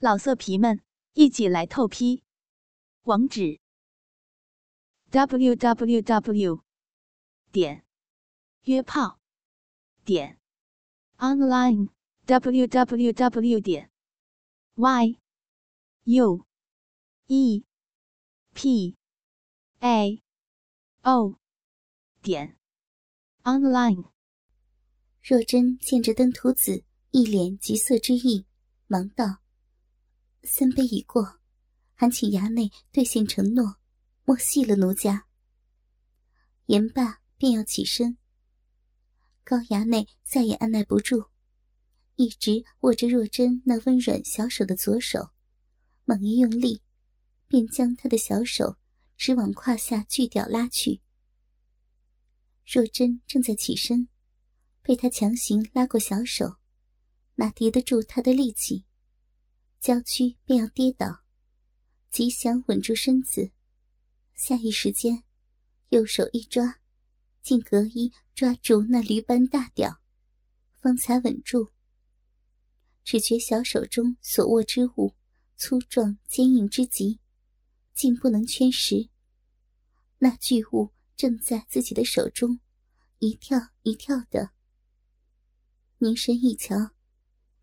老色皮们，一起来透批！网址：w w w 点约炮点 online w w w 点 y u e p a o 点 online。若真见着登徒子一脸橘色之意，忙道。三杯已过，还请衙内兑现承诺，莫戏了奴家。言罢，便要起身。高衙内再也按耐不住，一直握着若真那温软小手的左手，猛一用力，便将他的小手直往胯下巨屌拉去。若真正在起身，被他强行拉过小手，哪敌得住他的力气？娇躯便要跌倒，极想稳住身子，下一时间，右手一抓，竟隔衣抓住那驴般大屌，方才稳住。只觉小手中所握之物粗壮坚硬之极，竟不能圈实。那巨物正在自己的手中一跳一跳的，凝神一瞧，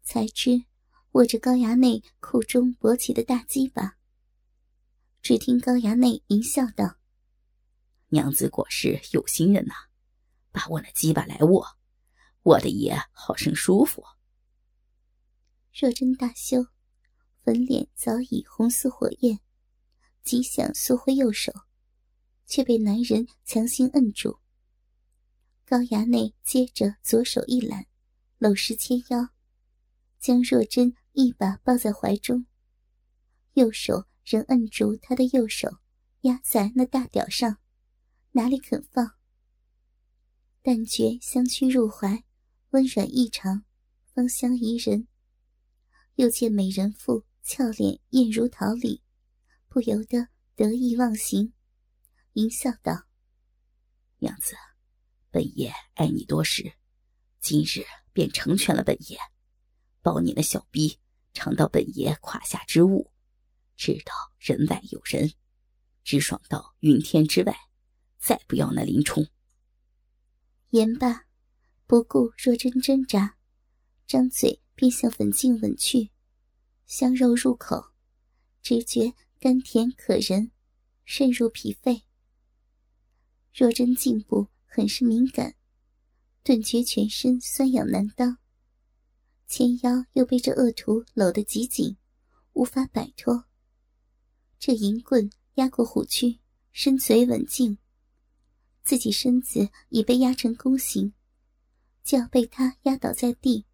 才知。握着高衙内裤中勃起的大鸡巴，只听高衙内淫笑道：“娘子果是有心人呐，把我那鸡巴来握，我的爷好生舒服。”若真大羞，粉脸早已红似火焰，极想缩回右手，却被男人强行摁住。高衙内接着左手一揽，搂实纤腰，将若真。一把抱在怀中，右手仍摁住他的右手，压在那大屌上，哪里肯放？但觉香躯入怀，温软异常，芳香宜人。又见美人妇俏脸艳如桃李，不由得得意忘形，淫笑道：“娘子，本爷爱你多时，今日便成全了本爷，抱你那小逼。”尝到本爷胯下之物，知道人外有人，直爽到云天之外，再不要那林冲。言罢，不顾若真挣扎，张嘴便向粉颈吻去，香肉入口，直觉甘甜可人，渗入脾肺。若真颈部很是敏感，顿觉全身酸痒难当。纤腰又被这恶徒搂得极紧，无法摆脱。这银棍压过虎躯，深嘴吻颈，自己身子已被压成弓形，就要被他压倒在地。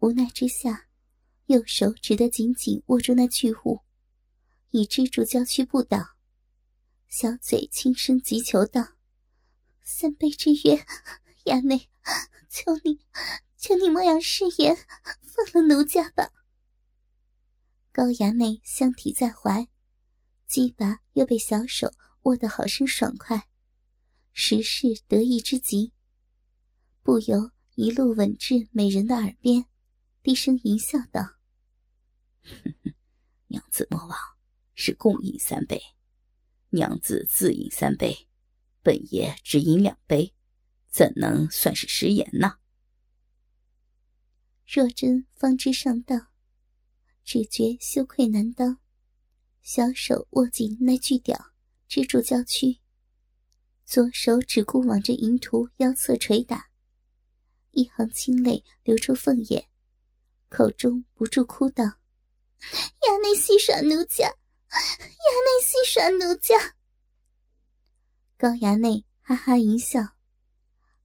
无奈之下，右手只得紧紧握住那巨物，以支住娇躯不倒。小嘴轻声急求道：“三杯之约，衙内，求你。”求你莫要食言，放了奴家吧。高衙内相提在怀，鸡巴又被小手握得好生爽快，实是得意之极，不由一路吻至美人的耳边，低声淫笑道：“娘子莫忘，是共饮三杯，娘子自饮三杯，本爷只饮两杯，怎能算是食言呢？”若真方知上当，只觉羞愧难当，小手握紧那巨屌，支住娇躯，左手只顾往这淫徒腰侧捶打，一行清泪流出凤眼，口中不住哭道：“衙内戏耍奴家，衙内戏耍奴家。”高衙内哈哈一笑，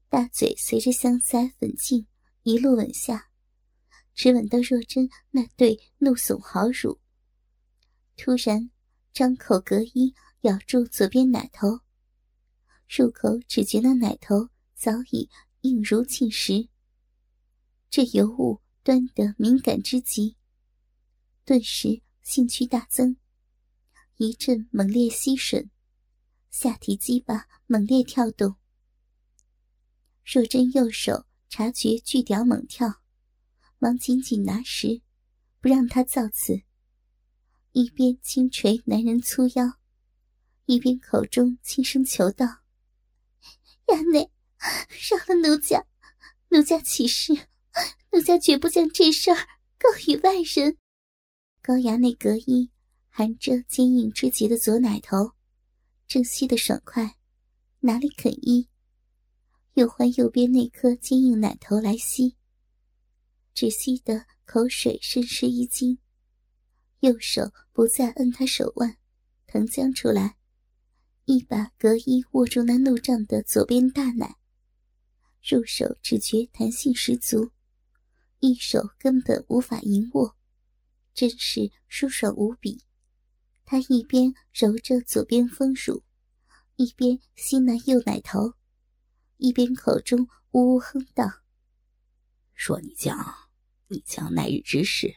大嘴随着香腮粉颈一路吻下。只吻到若真那对怒耸好乳，突然张口隔衣咬住左边奶头，入口只觉那奶头早已硬如磬石。这尤物端得敏感之极，顿时兴趣大增，一阵猛烈吸吮，下体鸡巴猛烈跳动。若真右手察觉巨屌猛跳。忙紧紧拿实，不让他造次，一边轻捶男人粗腰，一边口中轻声求道：“衙内，饶了奴家，奴家起誓，奴家绝不将这事儿告与外人。”高衙内隔衣含着坚硬之极的左奶头，正吸得爽快，哪里肯依？又换右边那颗坚硬奶头来吸，只吸得口水渗湿衣襟，右手不再摁他手腕，腾将出来，一把隔衣握住那怒胀的左边大奶，入手只觉弹性十足，一手根本无法盈握，真是舒爽无比。他一边揉着左边丰乳，一边吸那右奶头。一边口中呜呜哼道：“说你将你将那日之事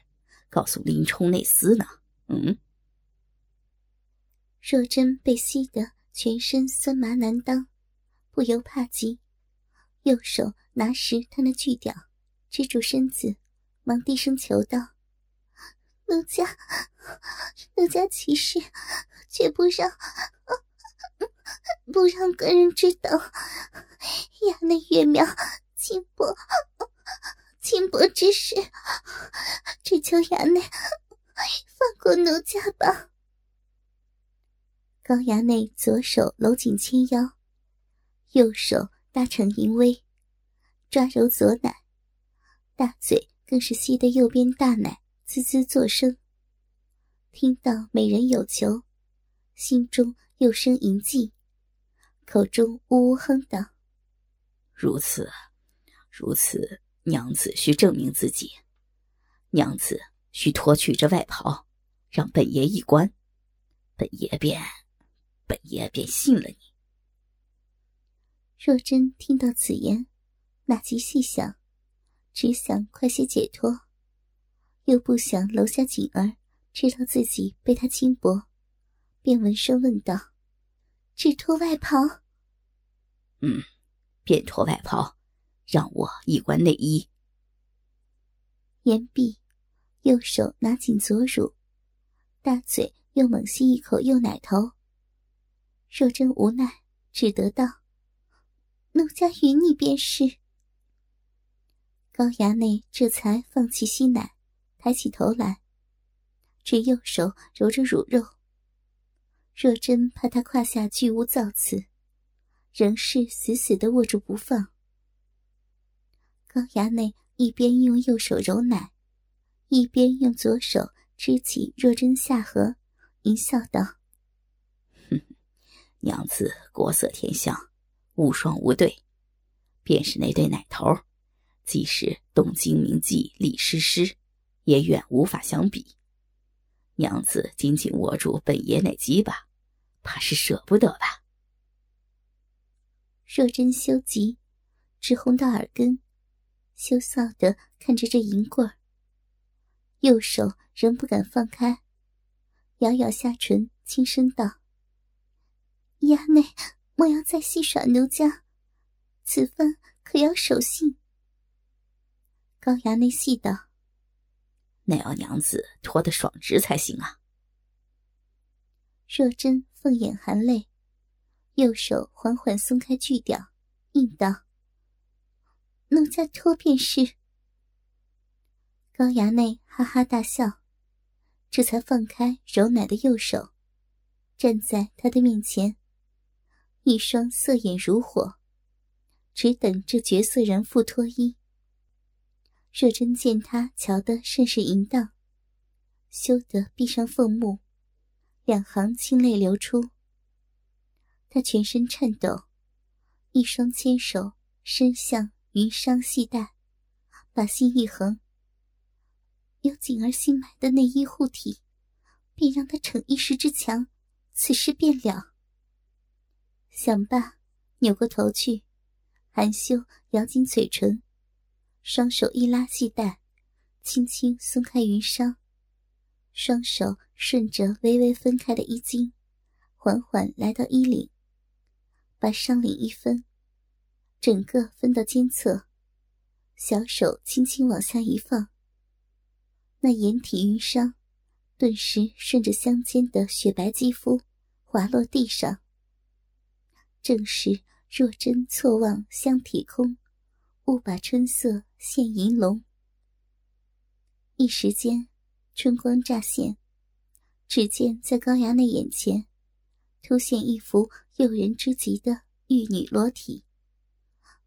告诉林冲那厮呢？”嗯。若真被吸得全身酸麻难当，不由怕极，右手拿实他那巨屌，支住身子，忙低声求道：“奴家，奴家起誓，绝不让。”不让个人知道，衙内月苗轻薄轻薄之事，只求衙内放过奴家吧。高衙内左手搂紧纤腰，右手搭成淫威，抓揉左奶，大嘴更是吸得右边大奶滋滋作声。听到美人有求，心中又生淫悸。口中呜呜哼道：“如此，如此，娘子需证明自己。娘子需脱去这外袍，让本爷一观，本爷便，本爷便信了你。”若真听到此言，哪及细想，只想快些解脱，又不想楼下锦儿知道自己被他轻薄，便闻声问道。只脱外袍，嗯，便脱外袍，让我一关内衣。言毕，右手拿紧左乳，大嘴又猛吸一口右奶头。若真无奈，只得道：“奴家与你便是。”高衙内这才放弃吸奶，抬起头来，只右手揉着乳肉。若真怕他胯下巨无造次，仍是死死的握住不放。高衙内一边用右手揉奶，一边用左手支起若真下颌，淫笑道：“哼，娘子国色天香，无双无对，便是那对奶头，即使东京名妓李师师，也远无法相比。娘子紧紧握住本爷奶鸡巴。”怕是舍不得吧？若真羞急，直红到耳根，羞臊的看着这银棍儿，右手仍不敢放开，咬咬下唇，轻声道：“衙内莫要再戏耍奴家，此番可要守信。”高衙内细道：“那要娘子脱得爽直才行啊。”若真凤眼含泪，右手缓缓松开锯掉，应道：“奴家脱便是。”高衙内哈哈大笑，这才放开揉奶的右手，站在他的面前，一双色眼如火，只等这绝色人妇脱衣。若真见他瞧得甚是淫荡，羞得闭上凤目。两行清泪流出，他全身颤抖，一双纤手伸向云裳系带，把心一横。有锦儿新买的内衣护体，便让他逞一时之强，此事便了。想罢，扭过头去，含羞咬紧嘴唇，双手一拉系带，轻轻松开云裳。双手顺着微微分开的衣襟，缓缓来到衣领，把上领一分，整个分到肩侧，小手轻轻往下一放。那掩体云裳顿时顺着香肩的雪白肌肤滑落地上。正是若真错望香体空，误把春色现银龙。一时间，春光乍现，只见在高衙内眼前，突现一幅诱人之极的玉女裸体。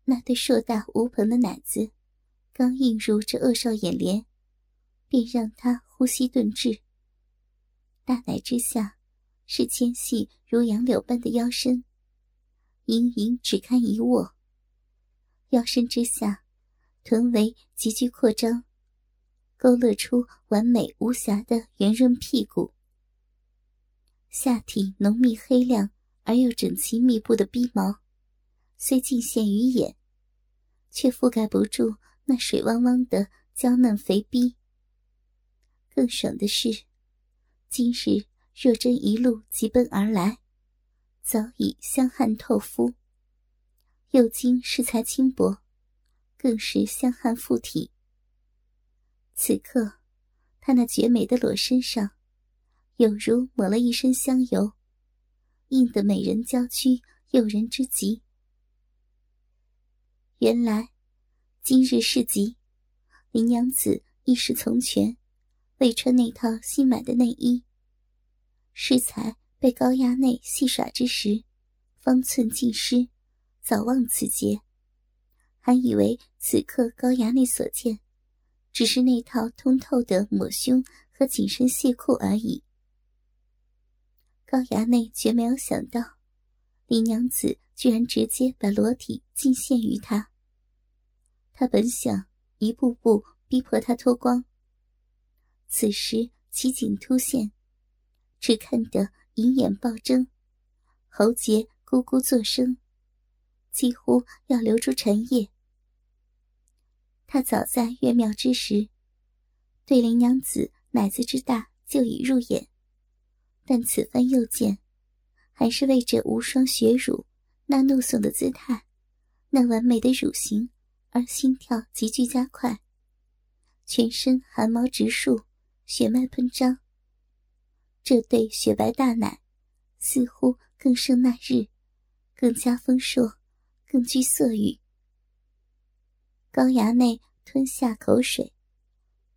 那对硕大无朋的奶子，刚映入这恶少眼帘，便让他呼吸顿滞。大奶之下，是纤细如杨柳般的腰身，盈盈只堪一握。腰身之下，臀围急剧扩张。勾勒出完美无瑕的圆润屁股，下体浓密黑亮而又整齐密布的逼毛，虽尽现于眼，却覆盖不住那水汪汪的娇嫩肥逼。更爽的是，今日若真一路疾奔而来，早已香汗透肤，又经适才轻薄，更是香汗附体。此刻，她那绝美的裸身上，有如抹了一身香油，映得美人娇躯诱人之极。原来，今日市集，林娘子一时从权，未穿那套新买的内衣。适才被高衙内戏耍之时，方寸尽失，早忘此节，还以为此刻高衙内所见。只是那套通透的抹胸和紧身亵裤而已。高衙内绝没有想到，林娘子居然直接把裸体尽献于他。他本想一步步逼迫他脱光，此时奇景突现，只看得银眼暴睁，喉结咕咕作声，几乎要流出痰液。他早在月庙之时，对林娘子奶子之大就已入眼，但此番又见，还是为这无双雪乳那怒耸的姿态，那完美的乳形而心跳急剧加快，全身汗毛直竖，血脉喷张。这对雪白大奶，似乎更胜那日，更加丰硕，更具色欲。高衙内吞下口水，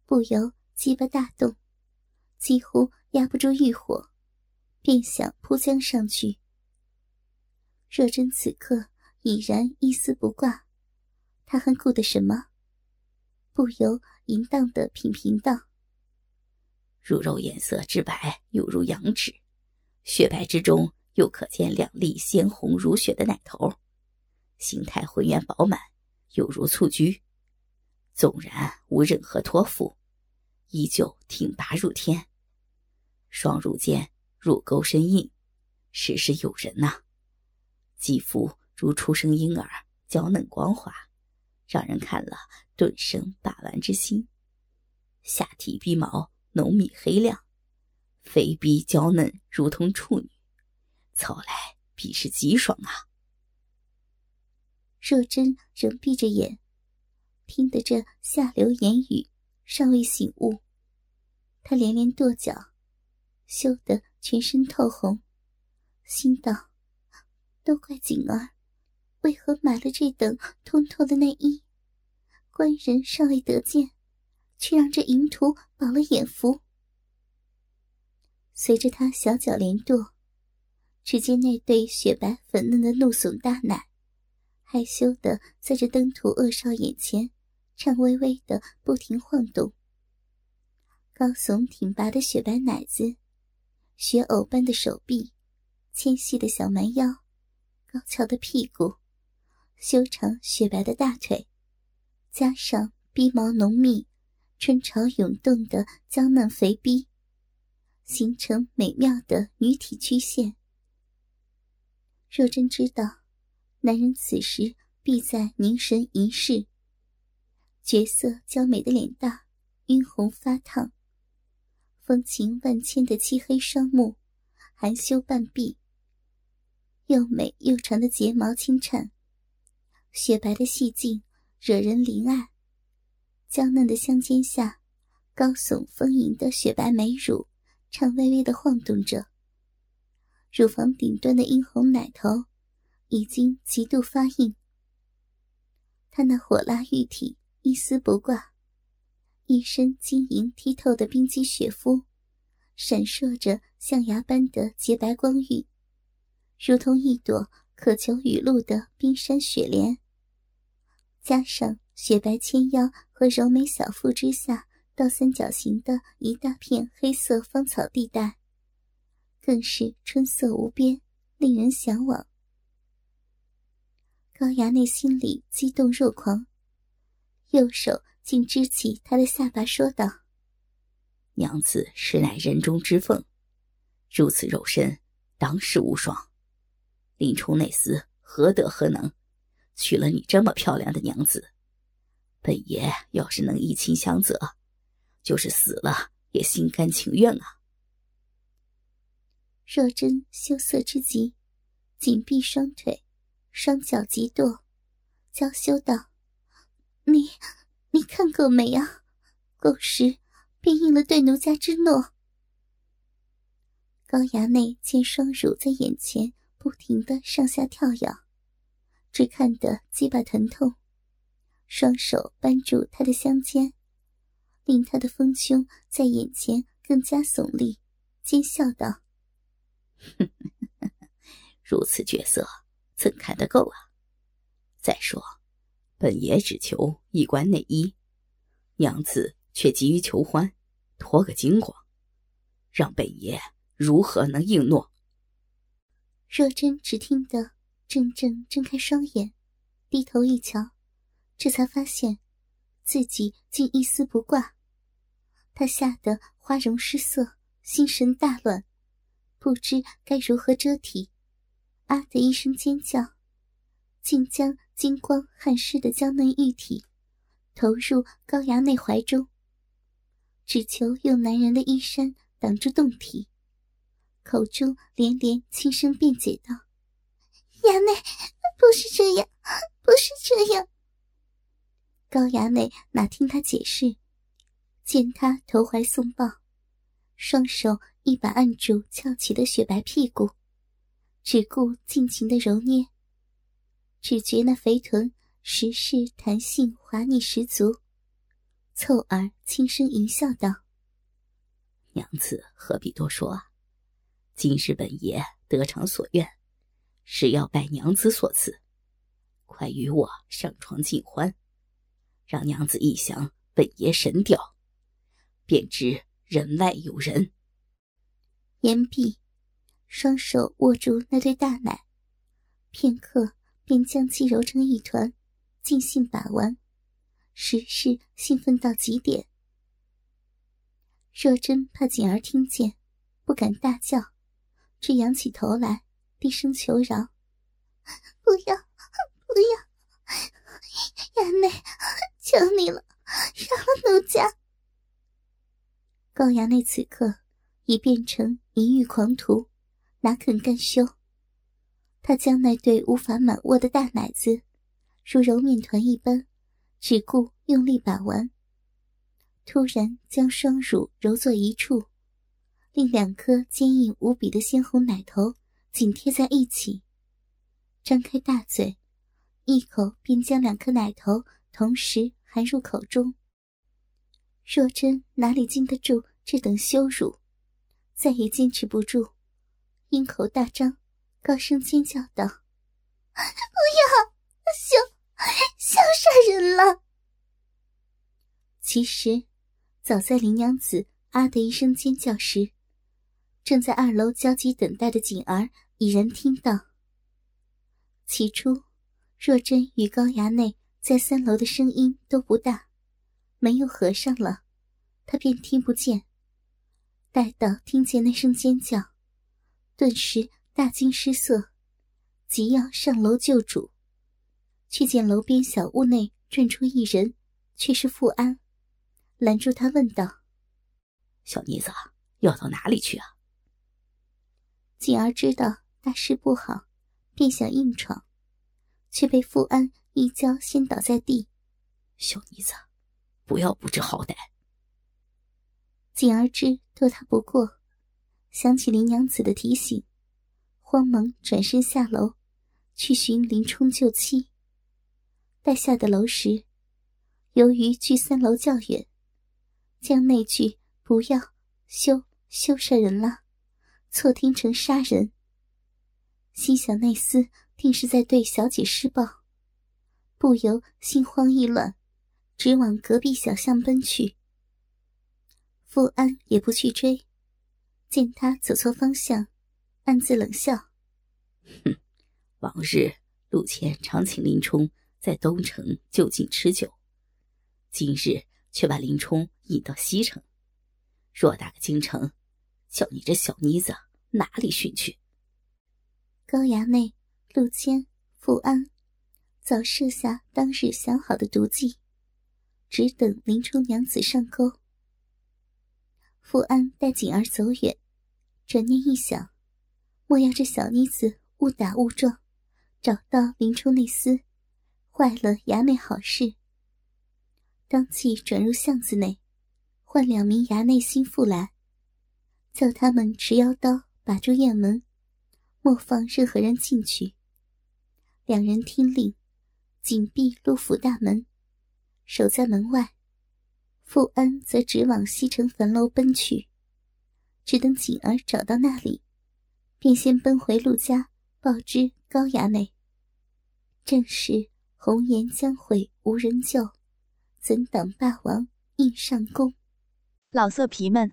不由鸡巴大动，几乎压不住欲火，便想扑将上去。若真此刻已然一丝不挂，他还顾得什么？不由淫荡的品评道：“乳肉颜色之白，犹如羊脂，雪白之中又可见两粒鲜红如血的奶头，形态浑圆饱满。”犹如蹴鞠，纵然无任何托付，依旧挺拔如天。双乳间乳沟深印，实是诱人呐。肌肤如初生婴儿，娇嫩光滑，让人看了顿生把玩之心。下体逼毛浓密黑亮，肥逼娇嫩，如同处女，操来必是极爽啊！若真仍闭着眼，听得这下流言语，尚未醒悟。他连连跺脚，羞得全身透红，心道：都怪景儿，为何买了这等通透的内衣？官人尚未得见，却让这淫徒饱了眼福。随着他小脚连跺，只见那对雪白粉嫩的怒耸大奶。害羞的在这登徒恶少眼前，颤巍巍的不停晃动。高耸挺拔的雪白奶子，雪藕般的手臂，纤细的小蛮腰，高翘的屁股，修长雪白的大腿，加上逼毛浓密、春潮涌动的娇嫩肥逼，形成美妙的女体曲线。若真知道。男人此时必在凝神一视，绝色娇美的脸蛋，晕红发烫，风情万千的漆黑双目，含羞半闭，又美又长的睫毛轻颤，雪白的细颈惹人怜爱，娇嫩的香肩下，高耸丰盈的雪白美乳颤巍巍的晃动着，乳房顶端的殷红奶头已经极度发硬。她那火辣玉体一丝不挂，一身晶莹剔透的冰肌雪肤，闪烁着象牙般的洁白光晕，如同一朵渴求雨露的冰山雪莲。加上雪白纤腰和柔美小腹之下倒三角形的一大片黑色芳草地带，更是春色无边，令人向往。高衙内心里激动若狂，右手竟支起他的下巴，说道：“娘子实乃人中之凤，如此肉身，当世无双。林冲那厮何德何能，娶了你这么漂亮的娘子？本爷要是能一亲相泽，就是死了也心甘情愿啊！”若真羞涩之极，紧闭双腿。双脚急跺，娇羞道：“你，你看够没啊？够时便应了对奴家之诺。”高衙内见双乳在眼前不停的上下跳跃，只看得鸡巴疼痛，双手扳住他的香肩，令他的丰胸在眼前更加耸立，奸笑道：“如此绝色。”怎看得够啊！再说，本爷只求一官内衣，娘子却急于求欢，脱个精光，让本爷如何能应诺？若真只听得怔怔睁开双眼，低头一瞧，这才发现自己竟一丝不挂，他吓得花容失色，心神大乱，不知该如何遮体。啊的一声尖叫，竟将金光汗湿的娇嫩玉体投入高衙内怀中，只求用男人的衣衫挡住洞体，口中连连轻声辩解道：“衙内，不是这样，不是这样。”高衙内哪听他解释，见他投怀送抱，双手一把按住翘起的雪白屁股。只顾尽情的揉捏，只觉那肥臀实是弹性滑腻十足，凑耳轻声淫笑道：“娘子何必多说啊？今日本爷得偿所愿，是要拜娘子所赐，快与我上床尽欢，让娘子一想本爷神调，便知人外有人。”言毕。双手握住那对大奶，片刻便将其揉成一团，尽兴把玩，实是兴奋到极点。若真怕锦儿听见，不敢大叫，只仰起头来，低声求饶：“不要，不要，衙内，求你了，饶了奴家。”高衙内此刻已变成淫欲狂徒。哪肯甘休？他将那对无法满握的大奶子，如揉面团一般，只顾用力把玩。突然将双乳揉作一处，令两颗坚硬无比的鲜红奶头紧贴在一起。张开大嘴，一口便将两颗奶头同时含入口中。若真哪里经得住这等羞辱，再也坚持不住。鹰口大张，高声尖叫道：“不要，羞，羞杀人了！”其实，早在林娘子“啊”的一声尖叫时，正在二楼焦急等待的锦儿已然听到。起初，若真与高衙内在三楼的声音都不大，门又合上了，他便听不见。待到听见那声尖叫，顿时大惊失色，急要上楼救主，却见楼边小屋内转出一人，却是富安，拦住他问道：“小妮子，要到哪里去啊？”锦儿知道大事不好，便想硬闯，却被富安一跤先倒在地。小妮子，不要不知好歹。锦儿知多他不过，想起林娘子的提醒，慌忙转身下楼，去寻林冲救妻。待下的楼时，由于距三楼较远，将那句“不要休休杀人了”错听成杀人，心想那厮定是在对小姐施暴，不由心慌意乱，直往隔壁小巷奔去。富安也不去追，见他走错方向，暗自冷笑：“哼，往日陆谦常请林冲在东城就近吃酒，今日却把林冲引到西城，偌大个京城，叫你这小妮子哪里寻去？”高衙内陆谦、富安早设下当日想好的毒计，只等林冲娘子上钩。富安带锦儿走远，转念一想，莫要这小妮子误打误撞，找到林冲那厮，坏了衙内好事。当即转入巷子内，唤两名衙内心腹来，叫他们持腰刀把住院门，莫放任何人进去。两人听令，紧闭陆府大门，守在门外。富安则直往西城坟楼奔去，只等锦儿找到那里，便先奔回陆家报知高衙内。正是红颜将毁无人救，怎挡霸王硬上弓？老色皮们，